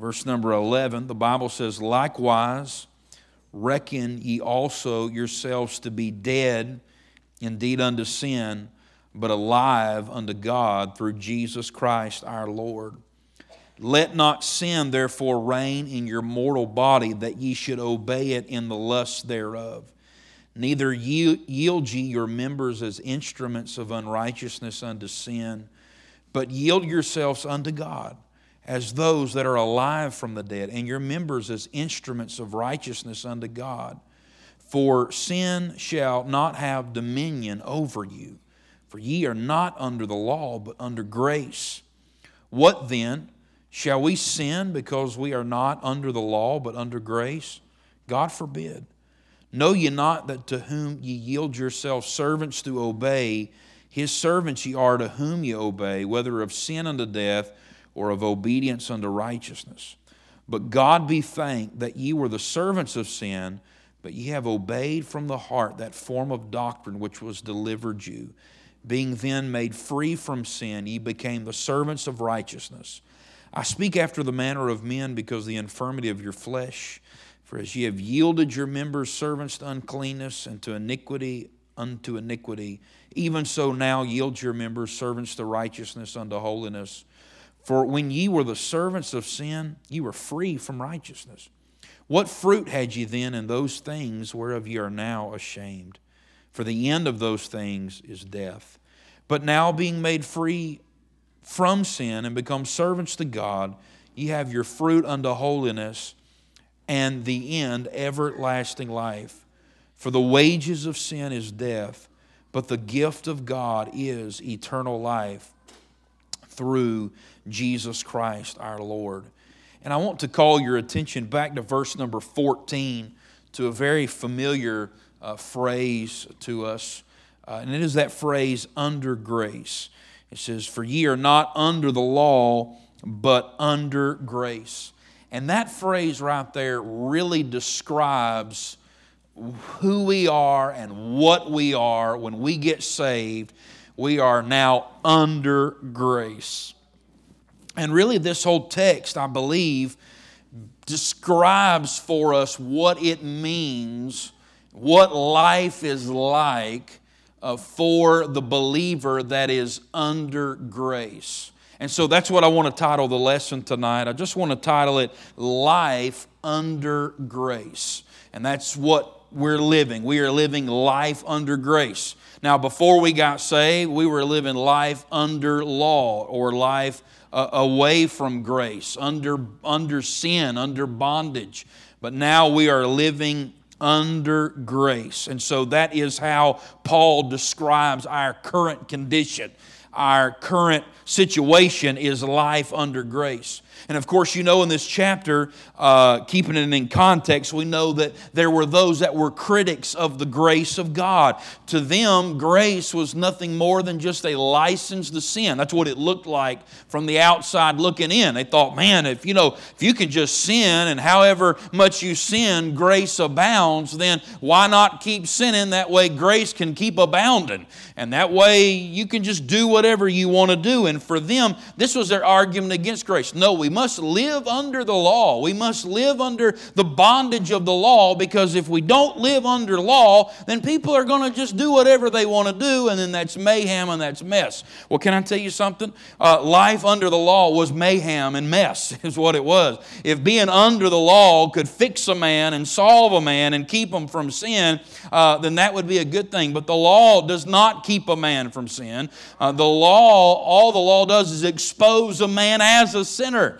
Verse number 11, the Bible says, Likewise, reckon ye also yourselves to be dead indeed unto sin, but alive unto God through Jesus Christ our Lord. Let not sin therefore reign in your mortal body, that ye should obey it in the lusts thereof. Neither yield ye your members as instruments of unrighteousness unto sin, but yield yourselves unto God as those that are alive from the dead, and your members as instruments of righteousness unto God. For sin shall not have dominion over you, for ye are not under the law, but under grace. What then? Shall we sin because we are not under the law, but under grace? God forbid. Know ye not that to whom ye yield yourselves servants to obey, his servants ye are to whom ye obey, whether of sin unto death or of obedience unto righteousness? But God be thanked that ye were the servants of sin, but ye have obeyed from the heart that form of doctrine which was delivered you. Being then made free from sin, ye became the servants of righteousness. I speak after the manner of men because the infirmity of your flesh. For as ye have yielded your members servants to uncleanness and to iniquity unto iniquity, even so now yield your members servants to righteousness unto holiness. For when ye were the servants of sin, ye were free from righteousness. What fruit had ye then in those things whereof ye are now ashamed? For the end of those things is death. But now, being made free from sin and become servants to God, ye have your fruit unto holiness, and the end everlasting life. For the wages of sin is death, but the gift of God is eternal life through Jesus Christ our Lord. And I want to call your attention back to verse number 14 to a very familiar uh, phrase to us. Uh, and it is that phrase, under grace. It says, For ye are not under the law, but under grace. And that phrase right there really describes who we are and what we are when we get saved. We are now under grace. And really, this whole text, I believe, describes for us what it means, what life is like uh, for the believer that is under grace. And so that's what I want to title the lesson tonight. I just want to title it Life Under Grace. And that's what we're living. We are living life under grace. Now, before we got saved, we were living life under law or life uh, away from grace, under, under sin, under bondage. But now we are living under grace. And so that is how Paul describes our current condition. Our current situation is life under grace. And of course, you know in this chapter, uh, keeping it in context, we know that there were those that were critics of the grace of God. To them, grace was nothing more than just a license to sin. That's what it looked like from the outside looking in. They thought, man, if you know, if you can just sin and however much you sin, grace abounds, then why not keep sinning? That way grace can keep abounding. And that way you can just do whatever you want to do. And for them, this was their argument against grace. No, we must live under the law. We must live under the bondage of the law because if we don't live under law, then people are going to just do whatever they want to do, and then that's mayhem and that's mess. Well, can I tell you something? Uh, life under the law was mayhem and mess, is what it was. If being under the law could fix a man and solve a man and keep him from sin, uh, then that would be a good thing. But the law does not keep a man from sin. Uh, the law, all the law does is expose a man as a sinner.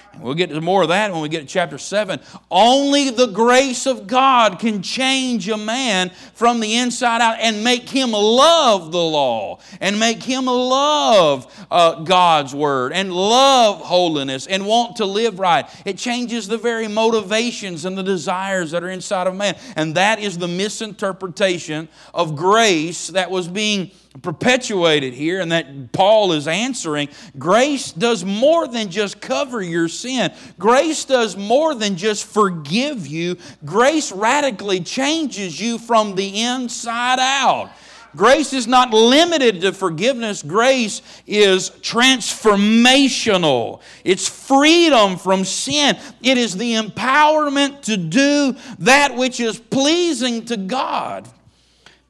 We'll get to more of that when we get to chapter 7. Only the grace of God can change a man from the inside out and make him love the law and make him love uh, God's word and love holiness and want to live right. It changes the very motivations and the desires that are inside of man. And that is the misinterpretation of grace that was being perpetuated here and that Paul is answering, grace does more than just cover your sin. Grace does more than just forgive you. Grace radically changes you from the inside out. grace is not limited to forgiveness, grace is transformational. It's freedom from sin, it is the empowerment to do that which is pleasing to God.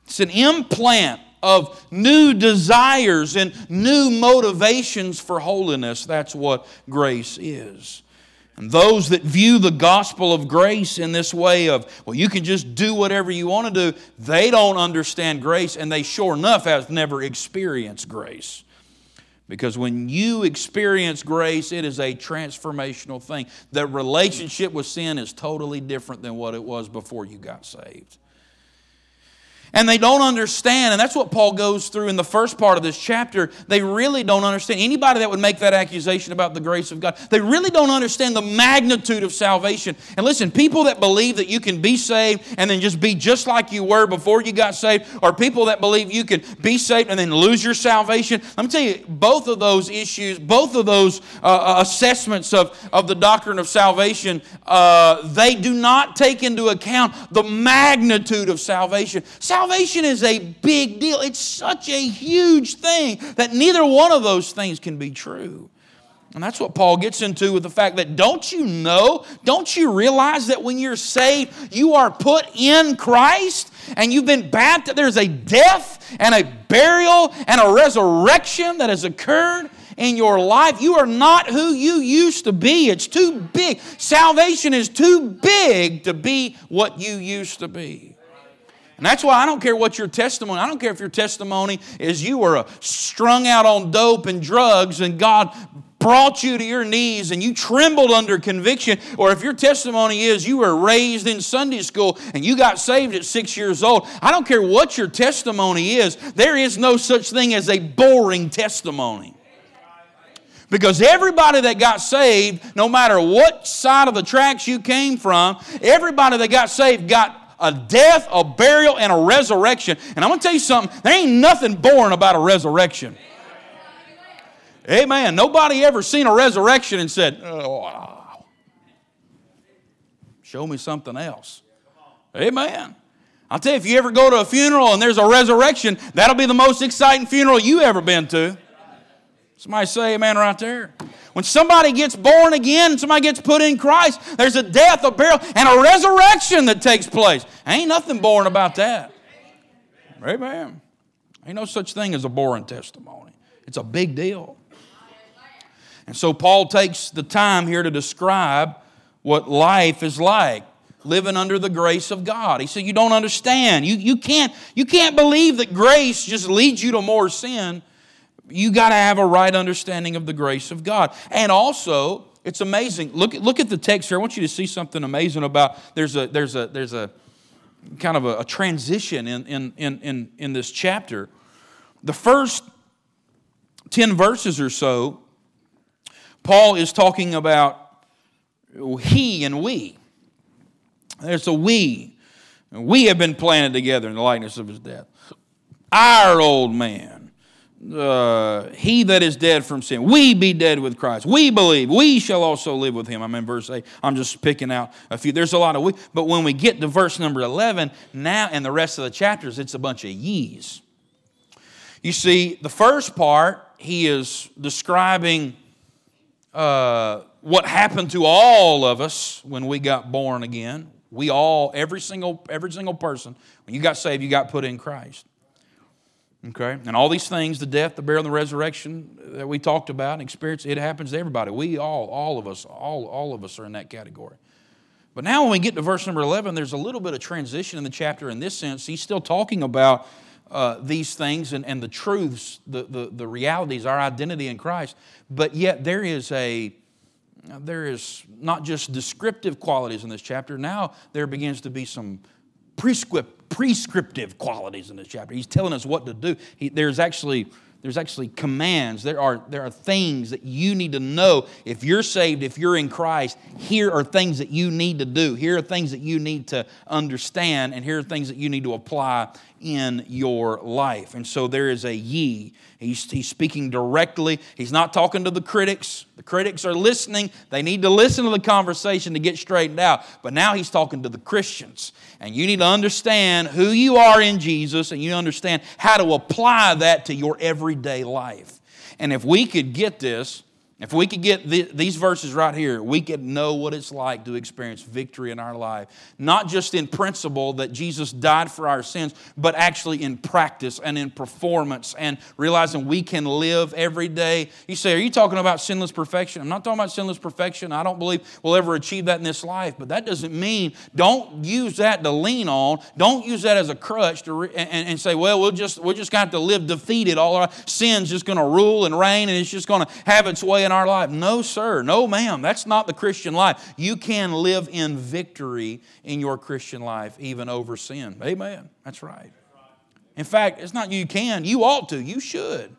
It's an implant of new desires and new motivations for holiness. That's what grace is. And those that view the gospel of grace in this way of, well, you can just do whatever you want to do, they don't understand grace and they sure enough have never experienced grace. Because when you experience grace, it is a transformational thing. The relationship with sin is totally different than what it was before you got saved. And they don't understand, and that's what Paul goes through in the first part of this chapter. They really don't understand. Anybody that would make that accusation about the grace of God, they really don't understand the magnitude of salvation. And listen, people that believe that you can be saved and then just be just like you were before you got saved, or people that believe you can be saved and then lose your salvation, let me tell you, both of those issues, both of those uh, uh assessments of, of the doctrine of salvation, uh, they do not take into account the magnitude of salvation. salvation Salvation is a big deal. It's such a huge thing that neither one of those things can be true. And that's what Paul gets into with the fact that don't you know, don't you realize that when you're saved, you are put in Christ and you've been baptized? There's a death and a burial and a resurrection that has occurred in your life. You are not who you used to be. It's too big. Salvation is too big to be what you used to be. And that's why I don't care what your testimony, I don't care if your testimony is you were strung out on dope and drugs and God brought you to your knees and you trembled under conviction, or if your testimony is you were raised in Sunday school and you got saved at six years old, I don't care what your testimony is, there is no such thing as a boring testimony. Because everybody that got saved, no matter what side of the tracks you came from, everybody that got saved got a death, a burial, and a resurrection. And I'm going to tell you something there ain't nothing boring about a resurrection. Amen. Nobody ever seen a resurrection and said, oh, show me something else. Amen. I'll tell you, if you ever go to a funeral and there's a resurrection, that'll be the most exciting funeral you ever been to. Somebody say amen right there. When somebody gets born again, somebody gets put in Christ, there's a death, a burial, and a resurrection that takes place. Ain't nothing boring about that. Amen. Ain't no such thing as a boring testimony. It's a big deal. And so Paul takes the time here to describe what life is like living under the grace of God. He said, You don't understand. You, you, can't, you can't believe that grace just leads you to more sin you got to have a right understanding of the grace of God. And also, it's amazing. Look, look at the text here. I want you to see something amazing about there's a there's a there's a kind of a, a transition in, in, in, in, in this chapter. The first 10 verses or so, Paul is talking about he and we. There's a we. We have been planted together in the likeness of his death. Our old man uh, he that is dead from sin, we be dead with Christ. We believe we shall also live with him. I'm in verse 8. I'm just picking out a few. There's a lot of we, but when we get to verse number 11, now and the rest of the chapters, it's a bunch of ye's. You see, the first part, he is describing uh, what happened to all of us when we got born again. We all, every single, every single person, when you got saved, you got put in Christ. Okay? And all these things, the death, the burial, and the resurrection that we talked about and experienced, it happens to everybody. We all, all of us, all, all of us are in that category. But now when we get to verse number 11, there's a little bit of transition in the chapter in this sense. He's still talking about uh, these things and, and the truths, the, the, the realities, our identity in Christ. But yet there is a, there is not just descriptive qualities in this chapter. Now there begins to be some prescriptive prescriptive qualities in this chapter. He's telling us what to do. He, there's actually there's actually commands. There are, there are things that you need to know. If you're saved, if you're in Christ, here are things that you need to do. Here are things that you need to understand, and here are things that you need to apply in your life. And so there is a ye. He's, he's speaking directly. He's not talking to the critics The critics are listening. They need to listen to the conversation to get straightened out. But now he's talking to the Christians. And you need to understand who you are in Jesus and you understand how to apply that to your everyday life. And if we could get this, if we could get the, these verses right here, we could know what it's like to experience victory in our life. Not just in principle that Jesus died for our sins, but actually in practice and in performance and realizing we can live every day. You say, Are you talking about sinless perfection? I'm not talking about sinless perfection. I don't believe we'll ever achieve that in this life, but that doesn't mean don't use that to lean on. Don't use that as a crutch to re- and, and, say, Well, we'll just, we'll just got to live defeated. All our sin's just going to rule and reign and it's just going to have its way in our life. No, sir. No, ma'am. That's not the Christian life. You can live in victory in your Christian life, even over sin. Amen. That's right. In fact, it's not you can, you ought to, you should.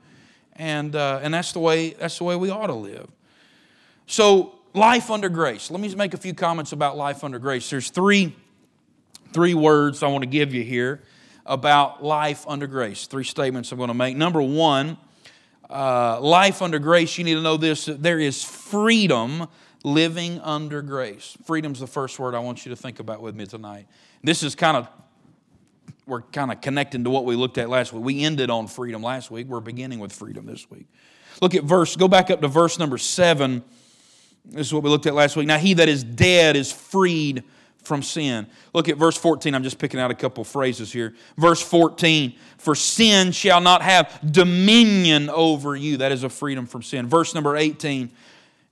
And, uh, and that's, the way, that's the way we ought to live. So, life under grace. Let me make a few comments about life under grace. There's three, three words I want to give you here about life under grace. Three statements I'm going to make. Number one, uh, life under grace, you need to know this there is freedom living under grace. Freedom's the first word I want you to think about with me tonight. This is kind of, we're kind of connecting to what we looked at last week. We ended on freedom last week. We're beginning with freedom this week. Look at verse, go back up to verse number seven. This is what we looked at last week. Now, he that is dead is freed from sin. Look at verse 14. I'm just picking out a couple phrases here. Verse 14 For sin shall not have dominion over you. That is a freedom from sin. Verse number 18.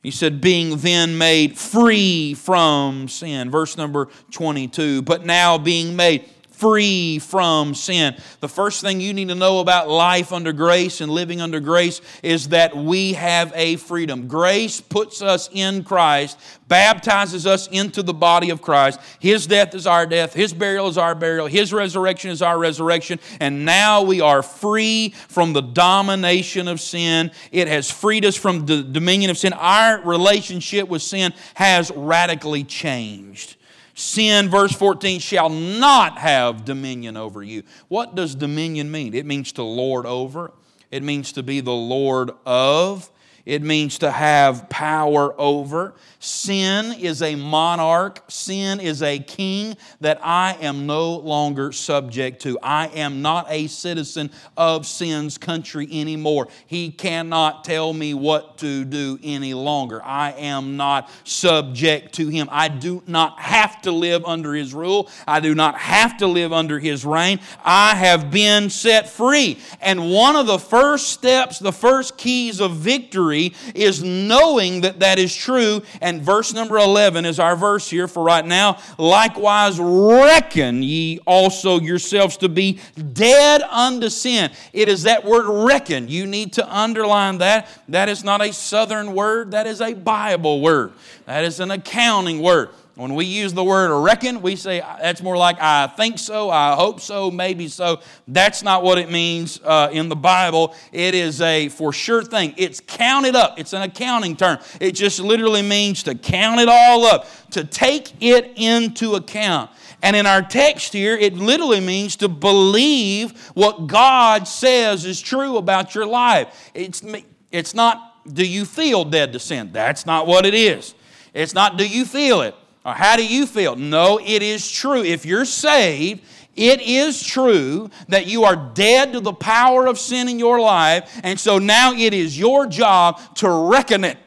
He said, being then made free from sin. Verse number 22. But now being made free from sin. The first thing you need to know about life under grace and living under grace is that we have a freedom. Grace puts us in Christ, baptizes us into the body of Christ. His death is our death, His burial is our burial, His resurrection is our resurrection, and now we are free from the domination of sin. It has freed us from the dominion of sin. Our relationship with sin has radically changed. Sin, verse 14, shall not have dominion over you. What does dominion mean? It means to lord over, it means to be the Lord of. It means to have power over. Sin is a monarch. Sin is a king that I am no longer subject to. I am not a citizen of sin's country anymore. He cannot tell me what to do any longer. I am not subject to him. I do not have to live under his rule. I do not have to live under his reign. I have been set free. And one of the first steps, the first keys of victory is knowing that that is true. And verse number 11 is our verse here for right now. Likewise, reckon ye also yourselves to be dead unto sin. It is that word reckon. You need to underline that. That is not a southern word, that is a Bible word, that is an accounting word. When we use the word reckon, we say that's more like I think so, I hope so, maybe so. That's not what it means uh, in the Bible. It is a for sure thing. It's counted up, it's an accounting term. It just literally means to count it all up, to take it into account. And in our text here, it literally means to believe what God says is true about your life. It's, it's not, do you feel dead to sin? That's not what it is. It's not, do you feel it? Or how do you feel? No, it is true. If you're saved, it is true that you are dead to the power of sin in your life, and so now it is your job to reckon it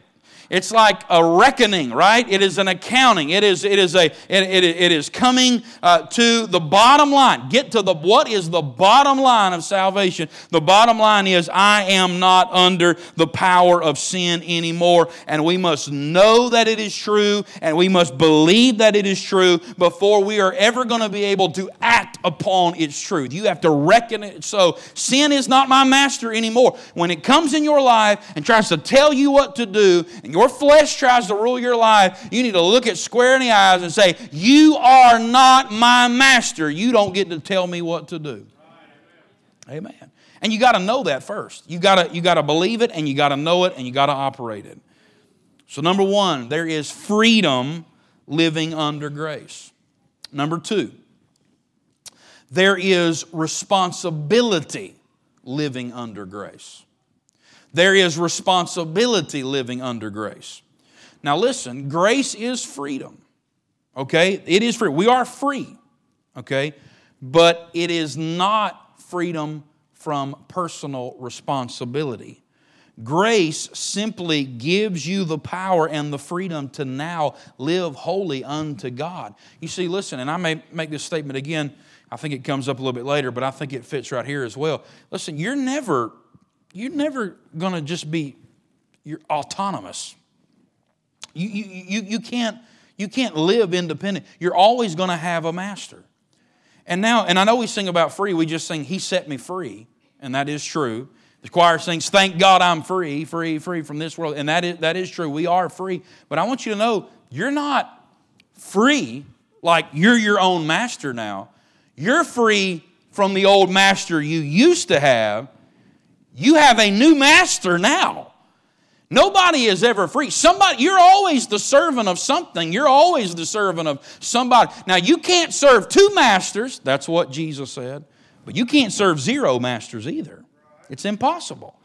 it's like a reckoning, right? It is an accounting. It is, it is, a, it, it, it is coming uh, to the bottom line. Get to the what is the bottom line of salvation? The bottom line is I am not under the power of sin anymore. And we must know that it is true and we must believe that it is true before we are ever going to be able to act upon its truth. You have to reckon it. So sin is not my master anymore. When it comes in your life and tries to tell you what to do, and your flesh tries to rule your life, you need to look it square in the eyes and say, You are not my master. You don't get to tell me what to do. Amen. And you got to know that first. You got to you got to believe it and you got to know it and you got to operate it. So number 1, there is freedom living under grace. Number 2, there is responsibility living under grace. There is responsibility living under grace. Now, listen, grace is freedom. Okay? It is free. We are free. Okay? But it is not freedom from personal responsibility. Grace simply gives you the power and the freedom to now live holy unto God. You see, listen, and I may make this statement again. I think it comes up a little bit later, but I think it fits right here as well. Listen, you're never, you're never going to just be you're autonomous. You, you, you, you, can't, you can't live independent. You're always going to have a master. And now, and I know we sing about free, we just sing, He set me free, and that is true. The choir sings, Thank God I'm free, free, free from this world. And that is, that is true. We are free. But I want you to know you're not free like you're your own master now. You're free from the old master you used to have. You have a new master now. Nobody is ever free. Somebody, you're always the servant of something. You're always the servant of somebody. Now, you can't serve two masters. That's what Jesus said. But you can't serve zero masters either. It's impossible.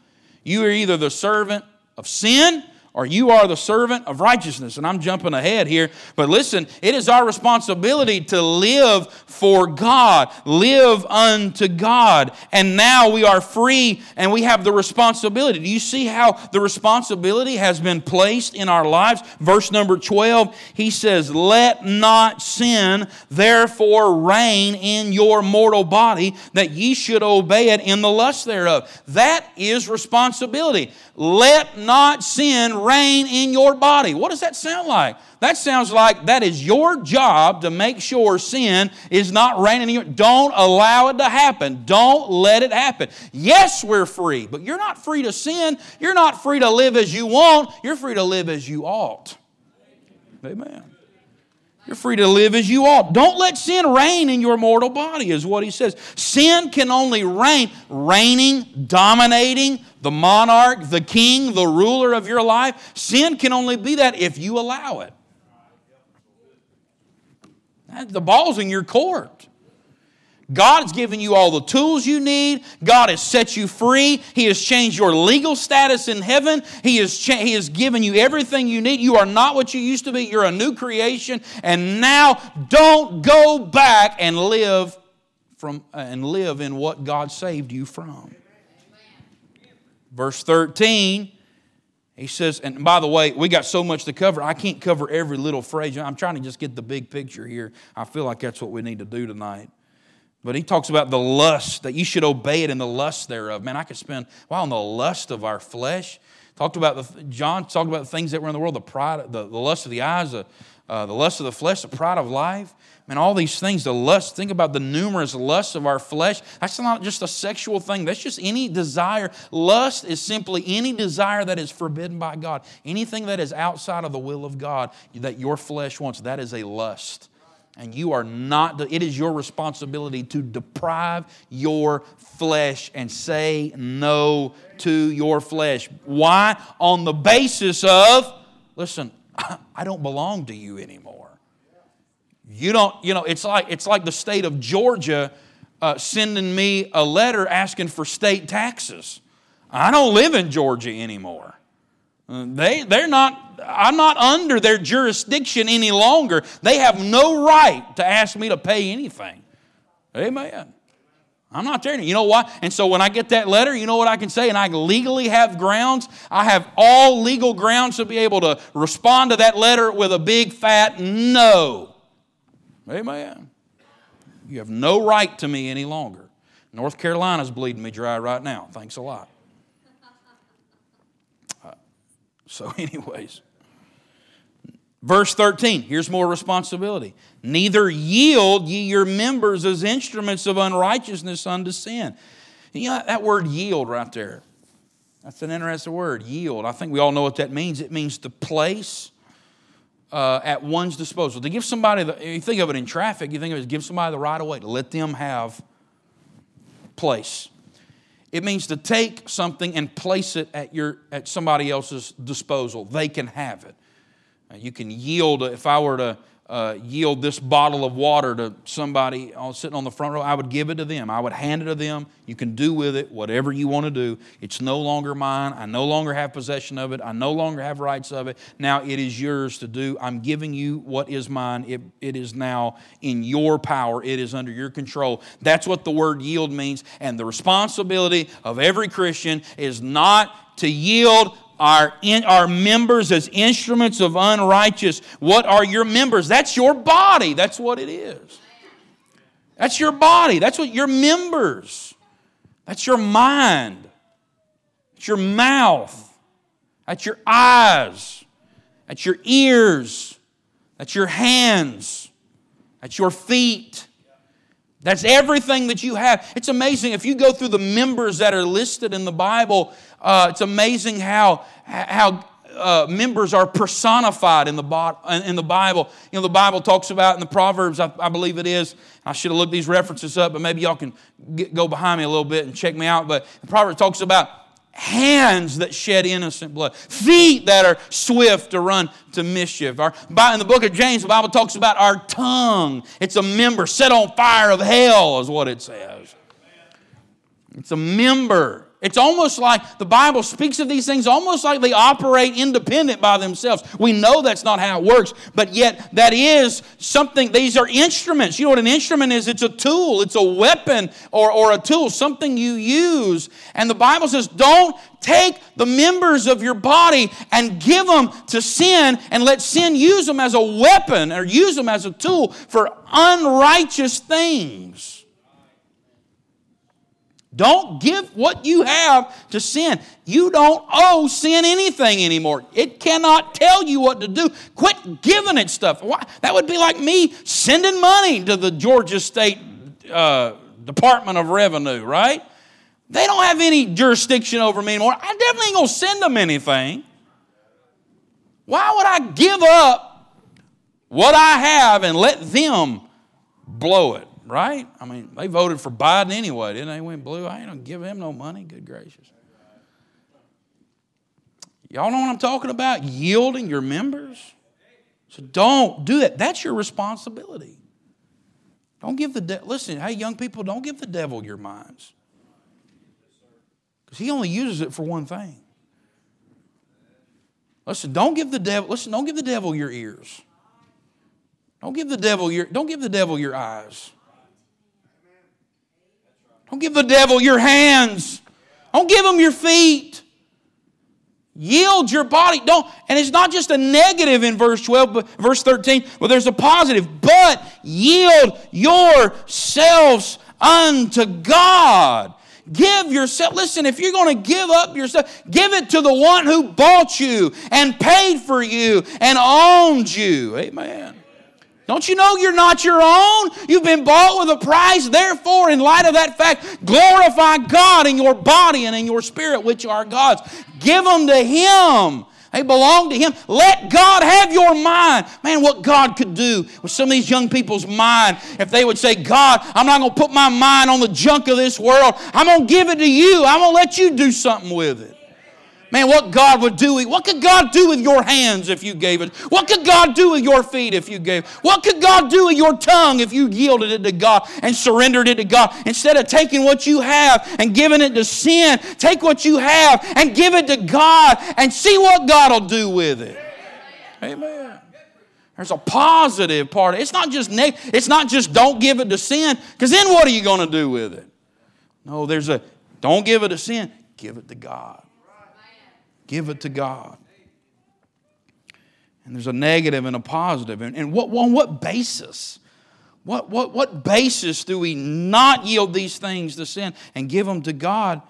You are either the servant of sin or you are the servant of righteousness. And I'm jumping ahead here, but listen, it is our responsibility to live for God, live unto God. And now we are free and we have the responsibility. Do you see how the responsibility has been placed in our lives? Verse number 12, he says, Let not sin therefore reign in your mortal body, that ye should obey it in the lust thereof. That is responsibility. Let not sin reign in your body. What does that sound like? That sounds like that is your job to make sure sin is not reigning in you. Don't allow it to happen. Don't let it happen. Yes, we're free, but you're not free to sin. You're not free to live as you want. You're free to live as you ought. Amen. You're free to live as you ought. Don't let sin reign in your mortal body, is what he says. Sin can only reign, reigning, dominating, the monarch, the king, the ruler of your life. Sin can only be that if you allow it. The ball's in your court. God's given you all the tools you need. God has set you free. He has changed your legal status in heaven. He has, cha- he has given you everything you need. You are not what you used to be. You're a new creation. And now don't go back and live from uh, and live in what God saved you from. Verse 13, he says, and by the way, we got so much to cover, I can't cover every little phrase. I'm trying to just get the big picture here. I feel like that's what we need to do tonight. But he talks about the lust, that you should obey it in the lust thereof. Man, I could spend, wow, on the lust of our flesh. Talked about the, John talked about the things that were in the world, the pride, the, the lust of the eyes, the, uh, the lust of the flesh, the pride of life. Man, all these things, the lust, think about the numerous lusts of our flesh. That's not just a sexual thing, that's just any desire. Lust is simply any desire that is forbidden by God. Anything that is outside of the will of God that your flesh wants, that is a lust and you are not, it is your responsibility to deprive your flesh and say no to your flesh. Why? On the basis of, listen, I don't belong to you anymore. You don't, you know, it's like, it's like the state of Georgia uh, sending me a letter asking for state taxes. I don't live in Georgia anymore. They, they're not, I'm not under their jurisdiction any longer. They have no right to ask me to pay anything. Amen. I'm not there. You know why? And so when I get that letter, you know what I can say? And I legally have grounds. I have all legal grounds to be able to respond to that letter with a big fat no. Amen. You have no right to me any longer. North Carolina's bleeding me dry right now. Thanks a lot. So, anyways, verse 13, here's more responsibility. Neither yield ye your members as instruments of unrighteousness unto sin. You know, that word yield right there, that's an interesting word, yield. I think we all know what that means. It means to place uh, at one's disposal. To give somebody, the, you think of it in traffic, you think of it as give somebody the right of way, to let them have place. It means to take something and place it at, your, at somebody else's disposal. They can have it. You can yield, if I were to uh, yield this bottle of water to somebody sitting on the front row, I would give it to them. I would hand it to them. You can do with it whatever you want to do. It's no longer mine. I no longer have possession of it. I no longer have rights of it. Now it is yours to do. I'm giving you what is mine. It, it is now in your power, it is under your control. That's what the word yield means. And the responsibility of every Christian is not to yield our, in, our members as instruments of unrighteous. What are your members? That's your body. That's what it is. That's your body. That's what your members. That's your mind. That's your mouth. That's your eyes. That's your ears. That's your hands. That's your feet. That's everything that you have. It's amazing if you go through the members that are listed in the Bible, uh, it's amazing how, how uh, members are personified in the, in the Bible. You know, the Bible talks about in the Proverbs, I, I believe it is. I should have looked these references up, but maybe y'all can get, go behind me a little bit and check me out. But the Proverbs talks about hands that shed innocent blood, feet that are swift to run to mischief. Our, in the book of James, the Bible talks about our tongue. It's a member set on fire of hell, is what it says. It's a member. It's almost like the Bible speaks of these things almost like they operate independent by themselves. We know that's not how it works, but yet that is something, these are instruments. You know what an instrument is? It's a tool, it's a weapon or, or a tool, something you use. And the Bible says, don't take the members of your body and give them to sin and let sin use them as a weapon or use them as a tool for unrighteous things. Don't give what you have to sin. You don't owe sin anything anymore. It cannot tell you what to do. Quit giving it stuff. Why? That would be like me sending money to the Georgia State uh, Department of Revenue, right? They don't have any jurisdiction over me anymore. I definitely ain't to send them anything. Why would I give up what I have and let them blow it? Right? I mean, they voted for Biden anyway, didn't they? Went blue. I ain't gonna give him no money. Good gracious. Y'all know what I'm talking about? Yielding your members. So don't do that. That's your responsibility. Don't give the devil, listen, hey, young people, don't give the devil your minds. Because he only uses it for one thing. Listen, don't give the devil, listen, don't give the devil your ears. Don't give the devil your, don't give the devil your eyes. Don't give the devil your hands. Don't give him your feet. Yield your body. Don't, and it's not just a negative in verse 12, but verse 13, but there's a positive. But yield yourselves unto God. Give yourself, listen, if you're going to give up yourself, give it to the one who bought you and paid for you and owned you. Amen. Don't you know you're not your own? You've been bought with a price. Therefore, in light of that fact, glorify God in your body and in your spirit, which are God's. Give them to Him. They belong to Him. Let God have your mind. Man, what God could do with some of these young people's mind if they would say, God, I'm not going to put my mind on the junk of this world. I'm going to give it to you. I'm going to let you do something with it. Man, what God would do, what could God do with your hands if you gave it? What could God do with your feet if you gave? What could God do with your tongue if you yielded it to God and surrendered it to God? Instead of taking what you have and giving it to sin, take what you have and give it to God and see what God will do with it. Amen. There's a positive part. It's not just it's not just don't give it to sin, because then what are you going to do with it? No, there's a don't give it to sin, give it to God. Give it to God. And there's a negative and a positive. And, and what, on what basis? What, what, what basis do we not yield these things to sin and give them to God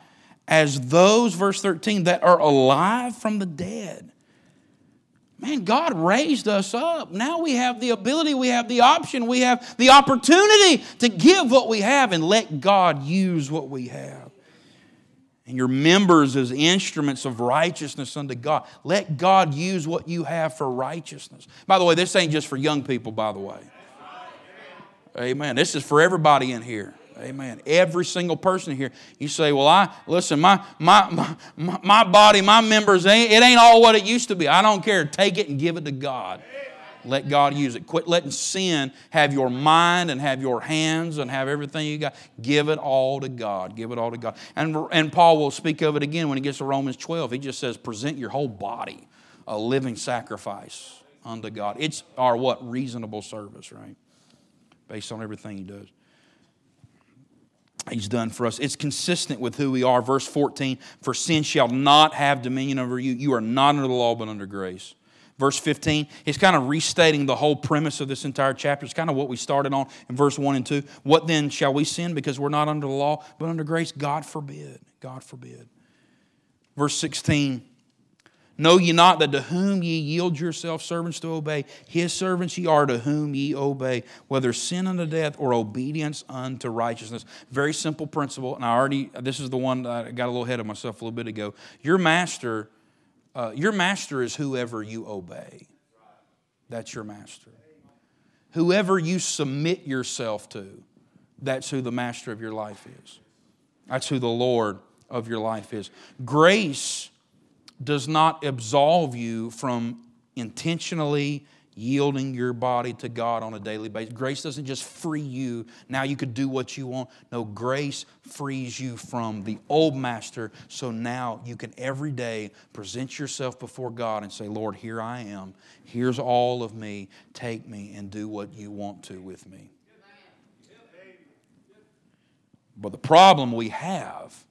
as those, verse 13, that are alive from the dead? Man, God raised us up. Now we have the ability, we have the option, we have the opportunity to give what we have and let God use what we have and your members as instruments of righteousness unto God. Let God use what you have for righteousness. By the way, this ain't just for young people, by the way. Amen. This is for everybody in here. Amen. Every single person here, you say, Well, I, listen, my, my, my, my body, my members, it ain't all what it used to be. I don't care. Take it and give it to God. Let God use it. Quit letting sin have your mind and have your hands and have everything you got. Give it all to God. Give it all to God. And, and Paul will speak of it again when he gets to Romans 12. He just says, present your whole body a living sacrifice unto God. It's our what? Reasonable service, right? Based on everything he does he's done for us. It's consistent with who we are. Verse 14 For sin shall not have dominion over you. You are not under the law, but under grace verse 15. He's kind of restating the whole premise of this entire chapter. It's kind of what we started on in verse 1 and 2. What then shall we sin because we're not under the law, but under grace? God forbid. God forbid. Verse 16. Know ye not that to whom ye yield yourselves servants to obey, his servants ye are to whom ye obey, whether sin unto death or obedience unto righteousness. Very simple principle, and I already, this is the one that I got a little ahead of myself a little bit ago. Your master uh, your master is whoever you obey. That's your master. Whoever you submit yourself to, that's who the master of your life is. That's who the Lord of your life is. Grace does not absolve you from intentionally yielding your body to God on a daily basis. Grace doesn't just free you, now you could do what you want. No, grace frees you from the old master, so now you can every day present yourself before God and say, Lord, here I am. Here's all of me. Take me and do what you want to with me. But the problem we have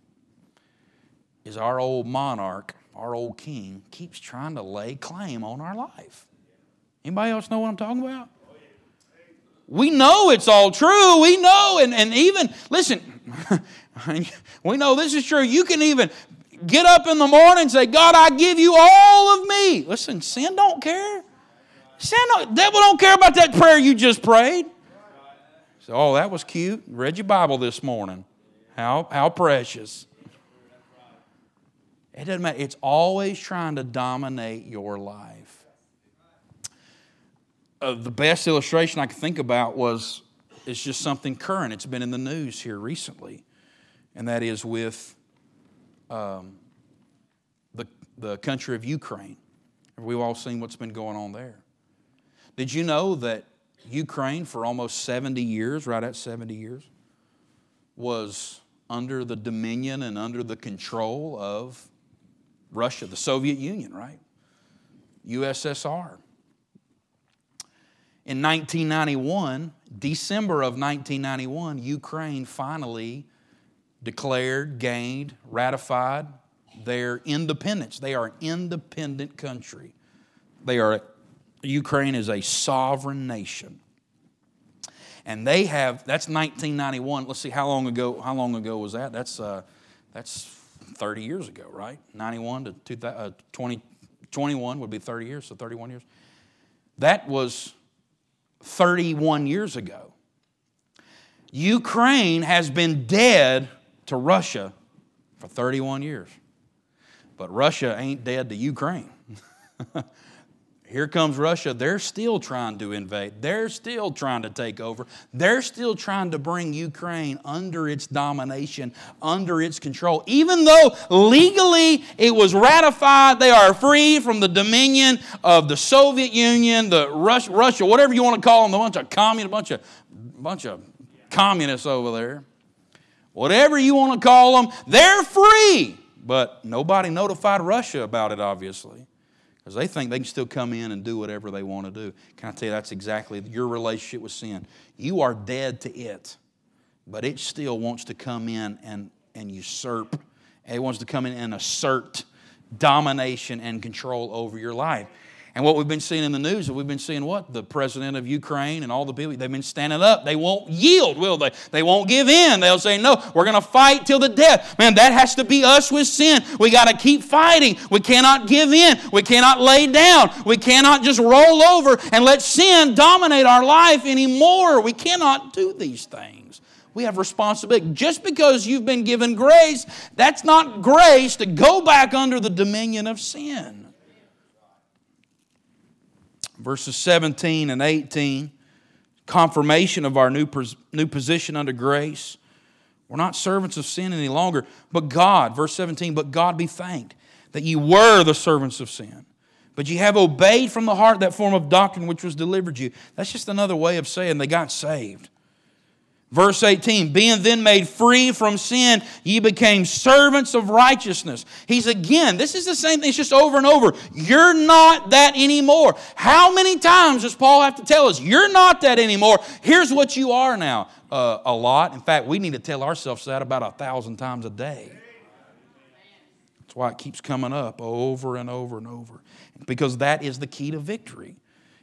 is our old monarch, our old king, keeps trying to lay claim on our life. Anybody else know what I'm talking about? We know it's all true. We know, and, and even, listen, we know this is true. You can even get up in the morning and say, God, I give you all of me. Listen, sin don't care. Sin don't, devil don't care about that prayer you just prayed. So, oh, that was cute. Read your Bible this morning. How, how precious. It doesn't matter. It's always trying to dominate your life uh, the best illustration I could think about was it's just something current. It's been in the news here recently, and that is with um, the, the country of Ukraine. We've all seen what's been going on there. Did you know that Ukraine, for almost 70 years, right at 70 years, was under the dominion and under the control of Russia, the Soviet Union, right? USSR. In 1991, December of 1991, Ukraine finally declared, gained, ratified their independence. They are an independent country. They are, Ukraine is a sovereign nation. And they have, that's 1991. Let's see, how long ago, how long ago was that? That's, uh, that's 30 years ago, right? 91 to 20, uh, 20, 21 would be 30 years, so 31 years. That was 31 years ago. Ukraine has been dead to Russia for 31 years. But Russia ain't dead to Ukraine. Here comes Russia. They're still trying to invade. They're still trying to take over. They're still trying to bring Ukraine under its domination, under its control. Even though legally it was ratified, they are free from the dominion of the Soviet Union, the Russia, Russia whatever you want to call them, a bunch of communists, a bunch of, bunch of communists over there. Whatever you want to call them, they're free. But nobody notified Russia about it, obviously because they think they can still come in and do whatever they want to do. Can I tell you that's exactly your relationship with sin? You are dead to it, but it still wants to come in and, and usurp. It wants to come in and assert domination and control over your life. And what we've been seeing in the news, is we've been seeing what? The president of Ukraine and all the people, they've been standing up. They won't yield, will they? They won't give in. They'll say, no, we're going to fight till the death. Man, that has to be us with sin. We got to keep fighting. We cannot give in. We cannot lay down. We cannot just roll over and let sin dominate our life anymore. We cannot do these things. We have responsibility. Just because you've been given grace, that's not grace to go back under the dominion of sin verses 17 and 18, confirmation of our new, new position under grace. We're not servants of sin any longer, but God, verse 17, but God be thanked that ye were the servants of sin. But ye have obeyed from the heart that form of doctrine which was delivered you. That's just another way of saying they got saved. Verse 18, being then made free from sin, ye became servants of righteousness. He's again, this is the same thing, it's just over and over. You're not that anymore. How many times does Paul have to tell us, you're not that anymore? Here's what you are now. Uh, a lot. In fact, we need to tell ourselves that about a thousand times a day. That's why it keeps coming up over and over and over. Because that is the key to victory.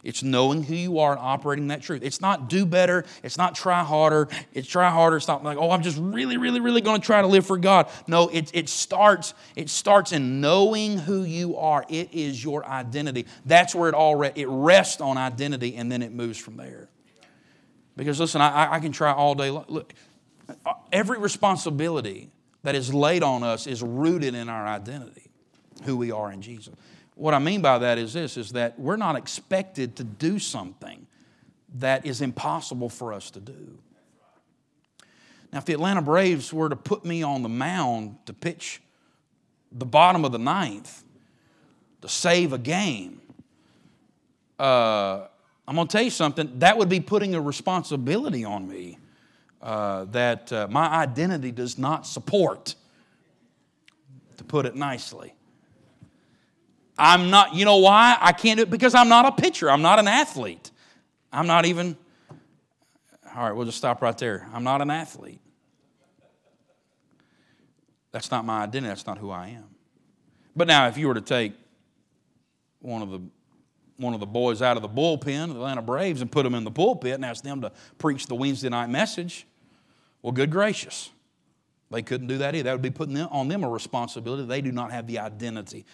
It's knowing who you are and operating that truth. It's not do better. It's not try harder. It's try harder. It's not like, oh, I'm just really, really, really going to try to live for God. No, it, it starts, it starts in knowing who you are. It is your identity. That's where it all re- it rests on identity and then it moves from there. Because listen, I, I can try all day long. Look, every responsibility that is laid on us is rooted in our identity, who we are in Jesus. What I mean by that is this is that we're not expected to do something that is impossible for us to do. Now, if the Atlanta Braves were to put me on the mound to pitch the bottom of the ninth to save a game, uh, I'm going to tell you something, that would be putting a responsibility on me uh, that uh, my identity does not support, to put it nicely. I'm not, you know why? I can't do it because I'm not a pitcher. I'm not an athlete. I'm not even, all right, we'll just stop right there. I'm not an athlete. That's not my identity. That's not who I am. But now, if you were to take one of the one of the boys out of the bullpen, the Atlanta Braves, and put them in the pulpit and ask them to preach the Wednesday night message, well, good gracious. They couldn't do that either. That would be putting on them a responsibility. They do not have the identity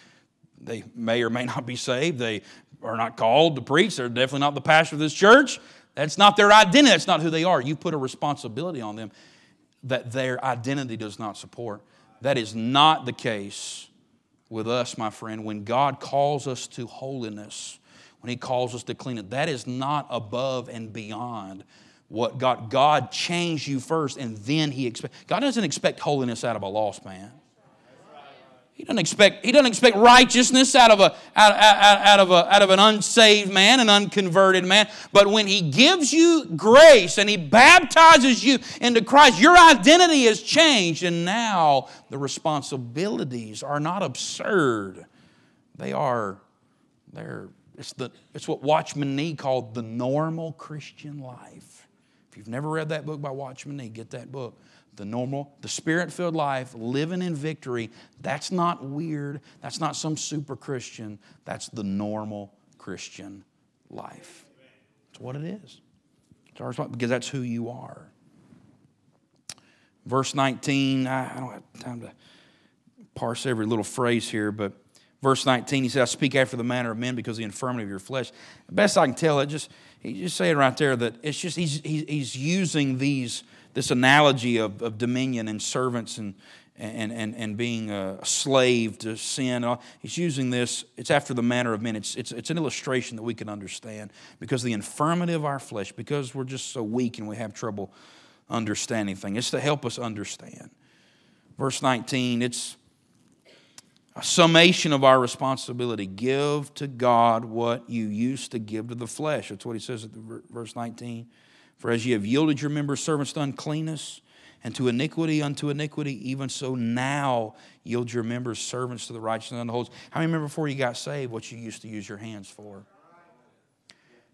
they may or may not be saved. They are not called to preach. They're definitely not the pastor of this church. That's not their identity. That's not who they are. You put a responsibility on them that their identity does not support. That is not the case with us, my friend. When God calls us to holiness, when He calls us to clean it, that is not above and beyond what God. God changed you first, and then He expect. God doesn't expect holiness out of a lost man. He doesn't expect, he doesn't expect righteousness out of, a, out, out, out, of a, out of an unsaved man, an unconverted man. But when he gives you grace and he baptizes you into Christ, your identity has changed. And now the responsibilities are not absurd. They are, they're, it's, the, it's what Watchman Nee called the normal Christian life. If you've never read that book by Watchman Nee, get that book the normal, the spirit filled life, living in victory, that's not weird. That's not some super Christian. That's the normal Christian life. That's what it is. It's our because that's who you are. Verse 19, I don't have time to parse every little phrase here, but verse 19, he says, I speak after the manner of men because of the infirmity of your flesh. The best I can tell it, just he's just saying right there that it's just he's, he's using these this analogy of, of dominion and servants and, and, and, and being a slave to sin. He's using this, it's after the manner of men. It's, it's, it's an illustration that we can understand because the infirmity of our flesh, because we're just so weak and we have trouble understanding things. It's to help us understand. Verse 19, it's a summation of our responsibility. Give to God what you used to give to the flesh. That's what he says at verse 19. For as ye have yielded your members servants to uncleanness, and to iniquity unto iniquity, even so now yield your members servants to the righteousness unto holiness. How many remember before you got saved what you used to use your hands for?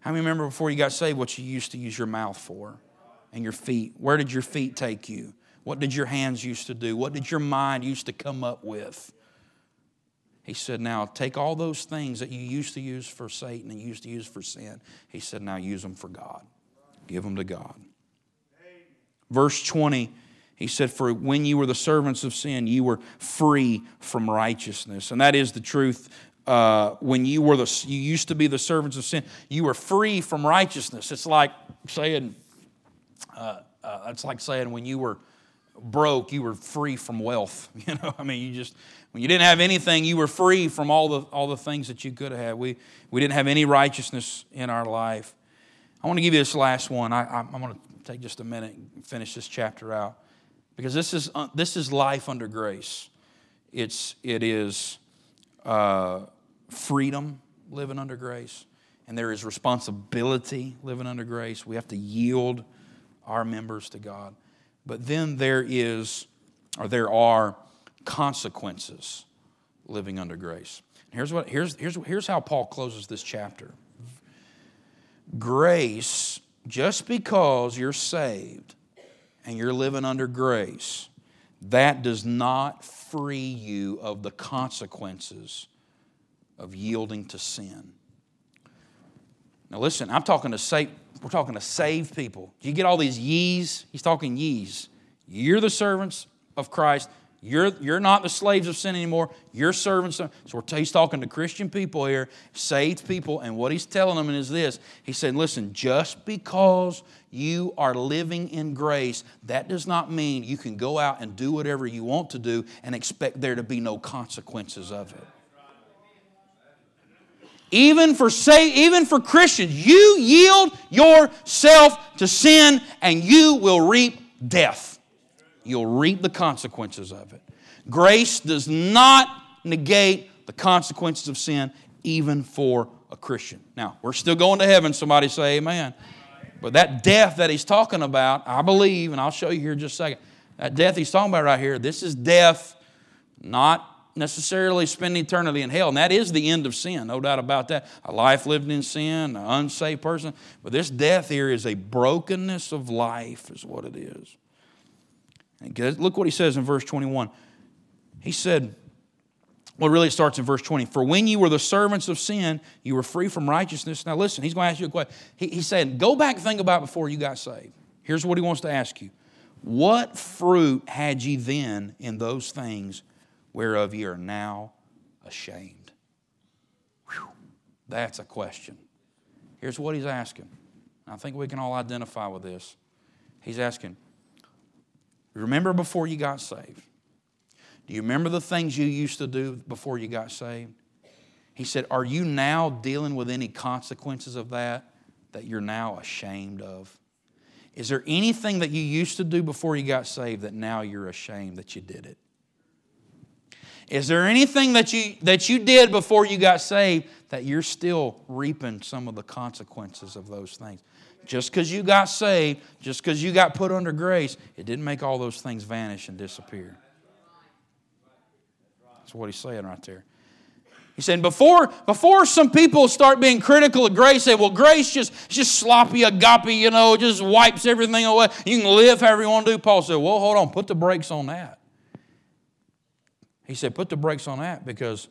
How many remember before you got saved what you used to use your mouth for? And your feet? Where did your feet take you? What did your hands used to do? What did your mind used to come up with? He said, Now take all those things that you used to use for Satan and used to use for sin. He said, Now use them for God. Give them to God. Verse 20, he said, For when you were the servants of sin, you were free from righteousness. And that is the truth. Uh, when you were the you used to be the servants of sin, you were free from righteousness. It's like saying, uh, uh, it's like saying when you were broke, you were free from wealth. You know, I mean, you just when you didn't have anything, you were free from all the all the things that you could have. We we didn't have any righteousness in our life. I want to give you this last one. I, am going to take just a minute and finish this chapter out because this is, uh, this is life under grace. It's, it is uh, freedom living under grace, and there is responsibility living under grace. We have to yield our members to God. But then there is, or there are consequences living under grace. Here's, what, here's, here's, here's how Paul closes this chapter Grace, just because you're saved and you're living under grace, that does not free you of the consequences of yielding to sin. Now listen, I'm talking to save, we're talking to save people. Do you get all these ye's? He's talking ye's. You're the servants of Christ. You're, you're not the slaves of sin anymore. You're servants. So he's talking to Christian people here, saved people, and what he's telling them is this. He said, listen, just because you are living in grace, that does not mean you can go out and do whatever you want to do and expect there to be no consequences of it. Even for say, even for Christians, you yield yourself to sin and you will reap death you'll reap the consequences of it. Grace does not negate the consequences of sin, even for a Christian. Now, we're still going to heaven. Somebody say amen. But that death that he's talking about, I believe, and I'll show you here in just a second, that death he's talking about right here, this is death, not necessarily spend eternity in hell. And that is the end of sin, no doubt about that. A life lived in sin, an unsaved person. But this death here is a brokenness of life, is what it is. Look what he says in verse 21. He said, well, really, it starts in verse 20. For when you were the servants of sin, you were free from righteousness. Now, listen, he's going to ask you a question. He, he said, Go back and think about before you got saved. Here's what he wants to ask you What fruit had ye then in those things whereof ye are now ashamed? Whew, that's a question. Here's what he's asking. I think we can all identify with this. He's asking, Remember before you got saved? Do you remember the things you used to do before you got saved? He said, Are you now dealing with any consequences of that that you're now ashamed of? Is there anything that you used to do before you got saved that now you're ashamed that you did it? Is there anything that you, that you did before you got saved that you're still reaping some of the consequences of those things? Just because you got saved, just because you got put under grace, it didn't make all those things vanish and disappear. That's what he's saying right there. He said, before, before some people start being critical of grace, say, well, grace just, just sloppy agape, you know, just wipes everything away. You can live however you want to do. Paul said, well, hold on, put the brakes on that. He said, put the brakes on that because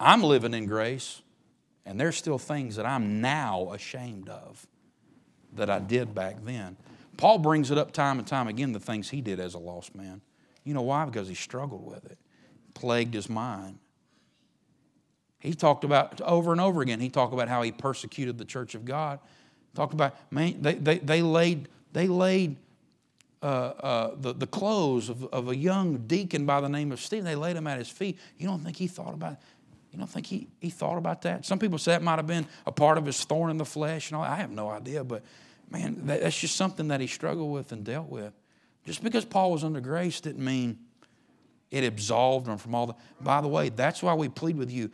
I'm living in grace and there's still things that I'm now ashamed of that I did back then. Paul brings it up time and time again, the things he did as a lost man. You know why? Because he struggled with it, plagued his mind. He talked about over and over again, he talked about how he persecuted the church of God. Talked about, man, they, they, they laid, they laid uh, uh, the, the clothes of, of a young deacon by the name of Stephen, they laid him at his feet. You don't think he thought about? You don't think he, he thought about that? Some people say that might have been a part of his thorn in the flesh and all. I have no idea, but man, that's just something that he struggled with and dealt with. Just because Paul was under grace didn't mean it absolved him from all the. By the way, that's why we plead with you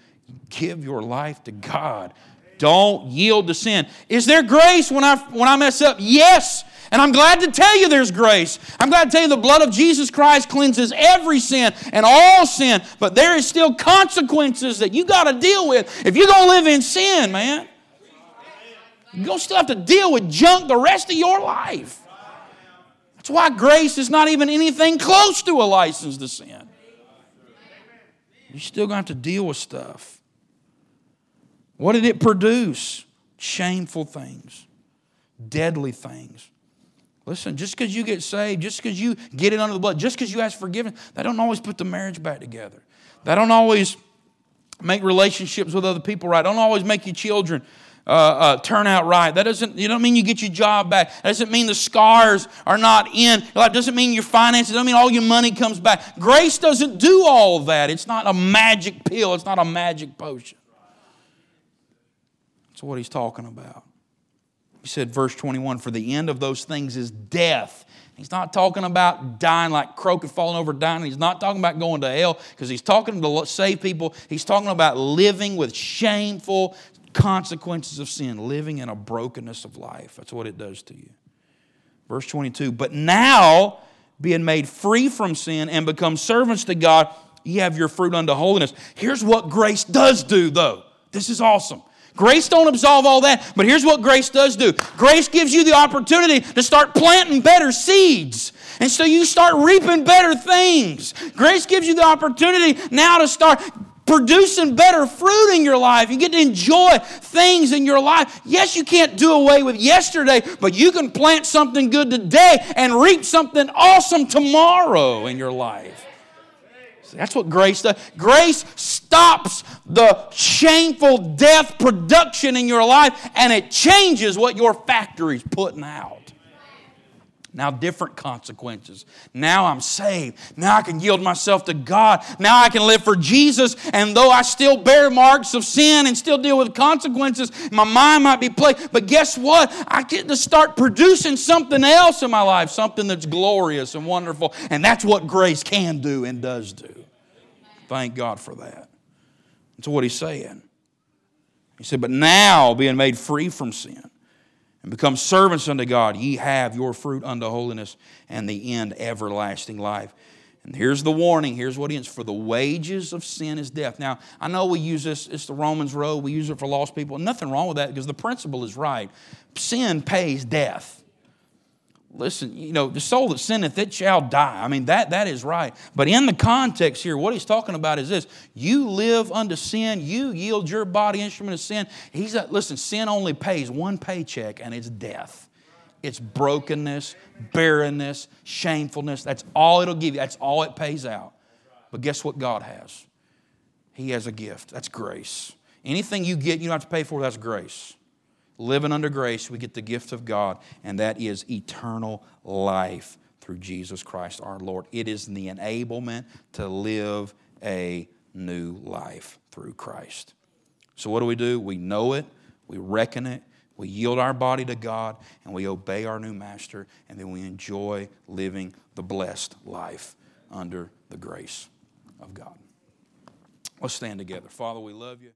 give your life to God. Don't yield to sin. Is there grace when I, when I mess up? Yes. And I'm glad to tell you there's grace. I'm glad to tell you the blood of Jesus Christ cleanses every sin and all sin. But there is still consequences that you got to deal with if you're going to live in sin, man. You're going to still have to deal with junk the rest of your life. That's why grace is not even anything close to a license to sin. You're still going to have to deal with stuff. What did it produce? Shameful things, deadly things. Listen, just because you get saved, just because you get it under the blood, just because you ask forgiveness, that don't always put the marriage back together. That don't always make relationships with other people right. Don't always make your children uh, uh, turn out right. That doesn't, you don't mean you get your job back. That doesn't mean the scars are not in. That doesn't mean your finances, doesn't mean all your money comes back. Grace doesn't do all that. It's not a magic pill, it's not a magic potion. That's what he's talking about. He said, verse 21 For the end of those things is death. He's not talking about dying like croaking, falling over, dying. He's not talking about going to hell because he's talking to save people. He's talking about living with shameful consequences of sin, living in a brokenness of life. That's what it does to you. Verse 22 But now, being made free from sin and become servants to God, ye have your fruit unto holiness. Here's what grace does do, though. This is awesome. Grace don't absolve all that, but here's what grace does do. Grace gives you the opportunity to start planting better seeds. And so you start reaping better things. Grace gives you the opportunity now to start producing better fruit in your life. You get to enjoy things in your life. Yes, you can't do away with yesterday, but you can plant something good today and reap something awesome tomorrow in your life. See, That's what grace does. Grace stops the shameful death production in your life and it changes what your factory's putting out. Now, different consequences. Now I'm saved. Now I can yield myself to God. Now I can live for Jesus. And though I still bear marks of sin and still deal with consequences, my mind might be plagued. But guess what? I get to start producing something else in my life, something that's glorious and wonderful. And that's what grace can do and does do. Thank God for that. That's what he's saying. He said, But now, being made free from sin and become servants unto God, ye have your fruit unto holiness and the end everlasting life. And here's the warning. Here's what he ends. For the wages of sin is death. Now, I know we use this, it's the Romans road. We use it for lost people. Nothing wrong with that because the principle is right. Sin pays death listen, you know, the soul that sinneth, it shall die. I mean, that, that is right. But in the context here, what he's talking about is this you live unto sin, you yield your body instrument of sin. He's a, listen, sin only pays one paycheck, and it's death. It's brokenness, barrenness, shamefulness. That's all it'll give you. That's all it pays out. But guess what God has? He has a gift. That's grace. Anything you get, you don't have to pay for, that's grace living under grace, we get the gift of God, and that is eternal life through Jesus Christ our Lord. It is the enablement to live a new life through Christ. So, what do we do? We know it, we reckon it, we yield our body to God, and we obey our new master, and then we enjoy living the blessed life under the grace of God. Let's stand together. Father, we love you.